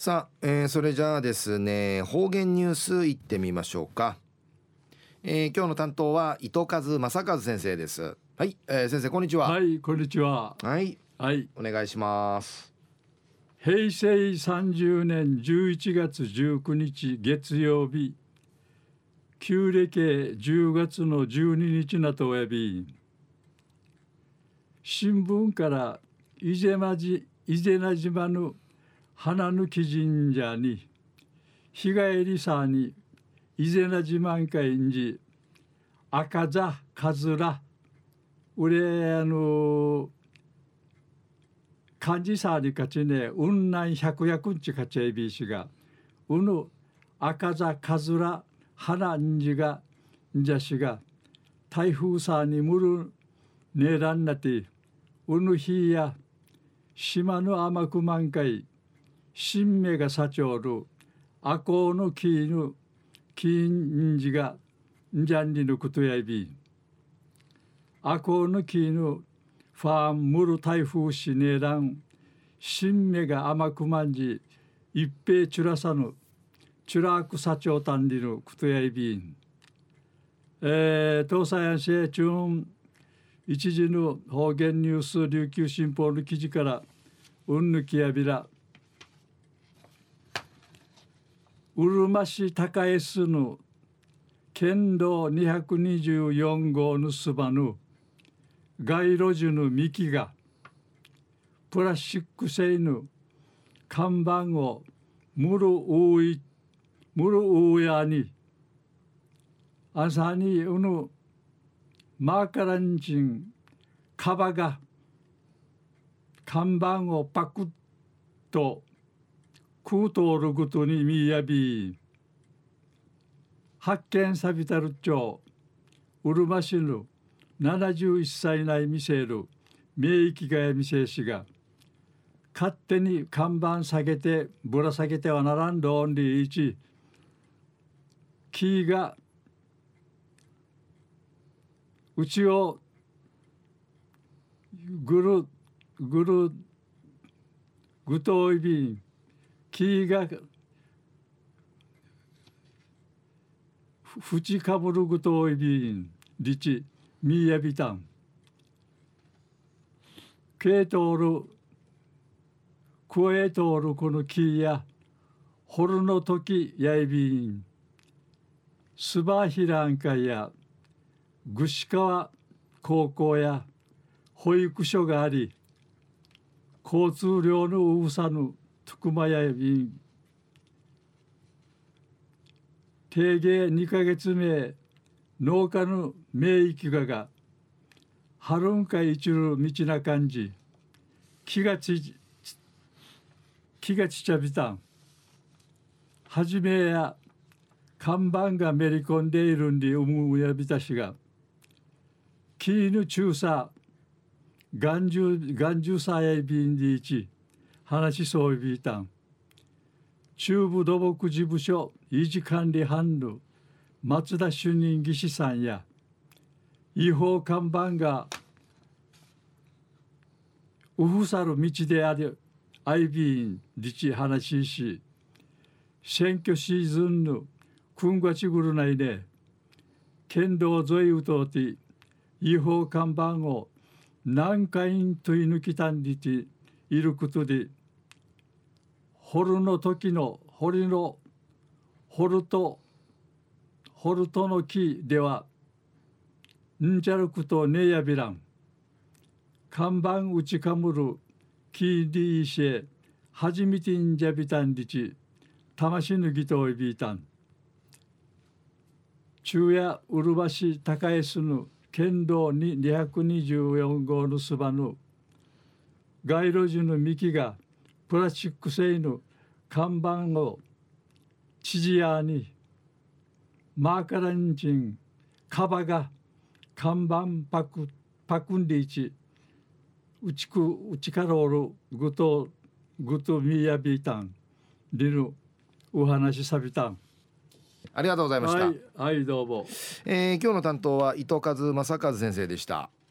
さあ、えー、それじゃあですね方言ニュースいってみましょうか、えー、今日の担当は糸数正和先生です。はい、えー、先生こんにちは。はいこんにちは。はい。はい。お願いします。平成30年11月19日月曜日。旧暦10月の12日なとおやび。新聞から伊勢まじ伊勢名島の花抜き神社に日帰りさに伊勢名島会んじ赤座かずら俺あの漢字さにかちね雲南百薬んちかちえびしがうぬ赤座かずら花んじがんじゃしが台風さにむるねらんなてうぬひや島の甘く満開新芽がさちょる。赤穂の木ぬ木んじがんじゃんりぬことやいびアコの木のファーンムル台風しねらん新芽が甘くまんじ一平チュラサヌチュラーク社長単理のクトヤイビンえー、東西安市中一時の方言ニュース琉球新報の記事からうんぬきやびら。うるま市高江市の県道224号のすばぬ街路樹の幹がプラスチック製の看板をむるういむるうやに朝にうぬマーカランチンカバが看板をパクッと空通ることにみやび発見さびたる町うるま市の71歳内見せる名域がや見せしが勝手に看板下げてぶら下げてはならんどんりいち木がうちをぐるぐるぐといびん木がふちかぶるぐといびんりちみやびたん。けいとおるくえとおるこの木やほるの時やいびん。すばひらんかやぐし川高校や保育所があり交通量のうさぬとくまやびん定芸2か月目農家の名域がが春んか一る道な感じ気がち気がちちゃびたん。はじめや看板がめり込んでいるんで思うやびたしがキーヌ中佐眼中眼中さやびんでいち話しそうびいたん。中部土木事務所維持管理班の松田主任技師さんや違法看板がうふさる道であるアイビーンリチ話し選挙シーズンのくんがちぐるないで県道沿いうとうて違法看板を何回問い抜きたんりていることで掘るの時の掘りの掘るとホルトの木ではんじゃるくとねやびらん。看板打ちかむるキーディーシェはじみてんじゃびたんりち。魂ぬぎといびいたん。中夜うるばし高江すぬ県道に224号のすばぬ街路樹の幹がプラスチック製の看板を知事屋にマーカランチンカバが看板パクパクンディチうちくうちからおるぐとぐとみやびたんりぬお話さびたんありがとうございました。はい、はい、どうも。えー、今日の担当は伊藤和正和先生でした。